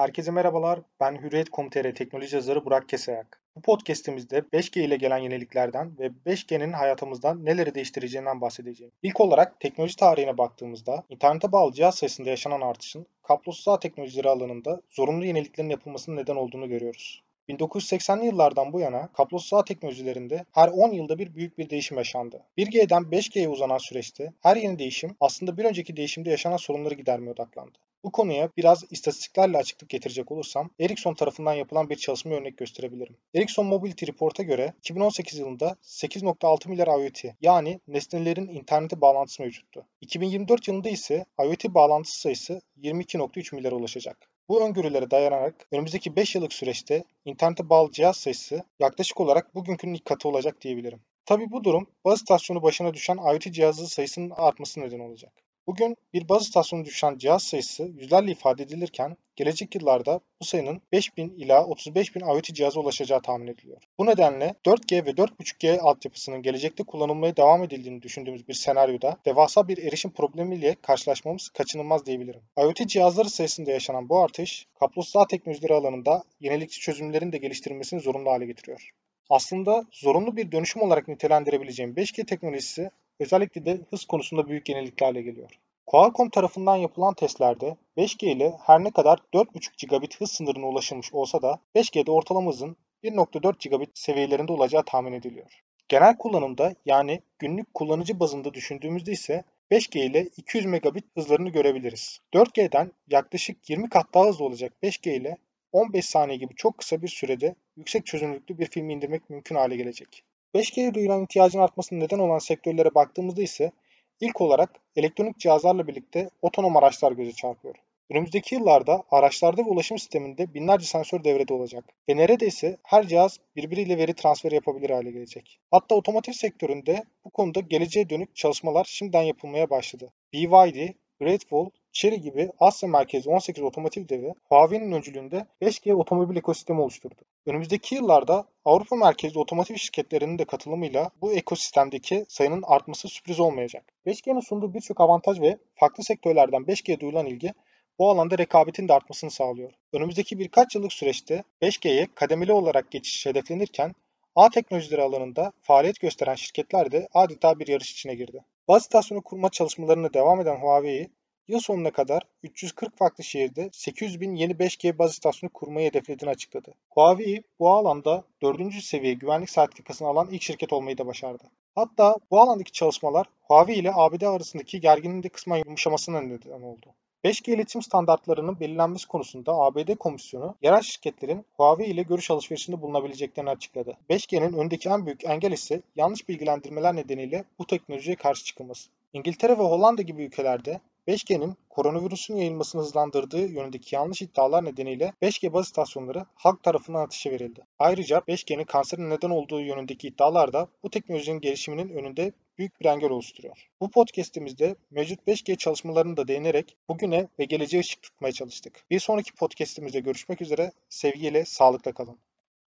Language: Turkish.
Herkese merhabalar. Ben Hürriyet.com.tr teknoloji yazarı Burak Kesayak. Bu podcast'imizde 5G ile gelen yeniliklerden ve 5G'nin hayatımızdan neleri değiştireceğinden bahsedeceğim. İlk olarak teknoloji tarihine baktığımızda internete bağlı cihaz sayısında yaşanan artışın kablosuz ağ teknolojileri alanında zorunlu yeniliklerin yapılmasının neden olduğunu görüyoruz. 1980'li yıllardan bu yana kablosuz ağ teknolojilerinde her 10 yılda bir büyük bir değişim yaşandı. 1G'den 5G'ye uzanan süreçte her yeni değişim aslında bir önceki değişimde yaşanan sorunları gidermeye odaklandı. Bu konuya biraz istatistiklerle açıklık getirecek olursam Ericsson tarafından yapılan bir çalışma örnek gösterebilirim. Ericsson Mobility Report'a göre 2018 yılında 8.6 milyar IoT yani nesnelerin internete bağlantısı mevcuttu. 2024 yılında ise IoT bağlantısı sayısı 22.3 milyara ulaşacak. Bu öngörülere dayanarak önümüzdeki 5 yıllık süreçte internete bağlı cihaz sayısı yaklaşık olarak bugünkünün ilk katı olacak diyebilirim. Tabi bu durum baz istasyonu başına düşen IoT cihazı sayısının artması neden olacak. Bugün bir baz istasyonu düşen cihaz sayısı yüzlerle ifade edilirken gelecek yıllarda bu sayının 5000 ila 35000 IoT cihaza ulaşacağı tahmin ediliyor. Bu nedenle 4G ve 4.5G altyapısının gelecekte kullanılmaya devam edildiğini düşündüğümüz bir senaryoda devasa bir erişim problemiyle karşılaşmamız kaçınılmaz diyebilirim. IoT cihazları sayısında yaşanan bu artış, kablosuz ağ teknolojileri alanında yenilikçi çözümlerin de geliştirilmesini zorunlu hale getiriyor. Aslında zorunlu bir dönüşüm olarak nitelendirebileceğim 5G teknolojisi özellikle de hız konusunda büyük yeniliklerle geliyor. Qualcomm tarafından yapılan testlerde 5G ile her ne kadar 4.5 gigabit hız sınırına ulaşılmış olsa da 5G'de ortalama hızın 1.4 gigabit seviyelerinde olacağı tahmin ediliyor. Genel kullanımda yani günlük kullanıcı bazında düşündüğümüzde ise 5G ile 200 megabit hızlarını görebiliriz. 4G'den yaklaşık 20 kat daha hızlı olacak 5G ile 15 saniye gibi çok kısa bir sürede yüksek çözünürlüklü bir film indirmek mümkün hale gelecek. 5G'ye duyulan ihtiyacın artmasının neden olan sektörlere baktığımızda ise ilk olarak elektronik cihazlarla birlikte otonom araçlar göze çarpıyor. Önümüzdeki yıllarda araçlarda ve ulaşım sisteminde binlerce sensör devrede olacak ve neredeyse her cihaz birbiriyle veri transferi yapabilir hale gelecek. Hatta otomotiv sektöründe bu konuda geleceğe dönük çalışmalar şimdiden yapılmaya başladı. BYD, Great Wall Chery gibi Asya merkezli 18 otomotiv devi Huawei'nin öncülüğünde 5G otomobil ekosistemi oluşturdu. Önümüzdeki yıllarda Avrupa merkezli otomotiv şirketlerinin de katılımıyla bu ekosistemdeki sayının artması sürpriz olmayacak. 5G'nin sunduğu birçok avantaj ve farklı sektörlerden 5G'ye duyulan ilgi bu alanda rekabetin de artmasını sağlıyor. Önümüzdeki birkaç yıllık süreçte 5G'ye kademeli olarak geçiş hedeflenirken ağ teknolojileri alanında faaliyet gösteren şirketler de adeta bir yarış içine girdi. Baz istasyonu kurma çalışmalarına devam eden Huawei, Yıl sonuna kadar 340 farklı şehirde 800 bin yeni 5G baz istasyonu kurmayı hedeflediğini açıkladı. Huawei bu alanda 4. seviye güvenlik sertifikasını alan ilk şirket olmayı da başardı. Hatta bu alandaki çalışmalar Huawei ile ABD arasındaki gerginliğin de kısmen yumuşamasına neden oldu. 5G iletişim standartlarının belirlenmesi konusunda ABD komisyonu yerel şirketlerin Huawei ile görüş alışverişinde bulunabileceklerini açıkladı. 5G'nin öndeki en büyük engel ise yanlış bilgilendirmeler nedeniyle bu teknolojiye karşı çıkılması. İngiltere ve Hollanda gibi ülkelerde 5G'nin koronavirüsün yayılmasını hızlandırdığı yönündeki yanlış iddialar nedeniyle 5G baz istasyonları halk tarafından ateşe verildi. Ayrıca 5G'nin kanserin neden olduğu yönündeki iddialar da bu teknolojinin gelişiminin önünde büyük bir engel oluşturuyor. Bu podcast'imizde mevcut 5G çalışmalarını da değinerek bugüne ve geleceğe ışık tutmaya çalıştık. Bir sonraki podcast'imizde görüşmek üzere. Sevgiyle, sağlıkla kalın.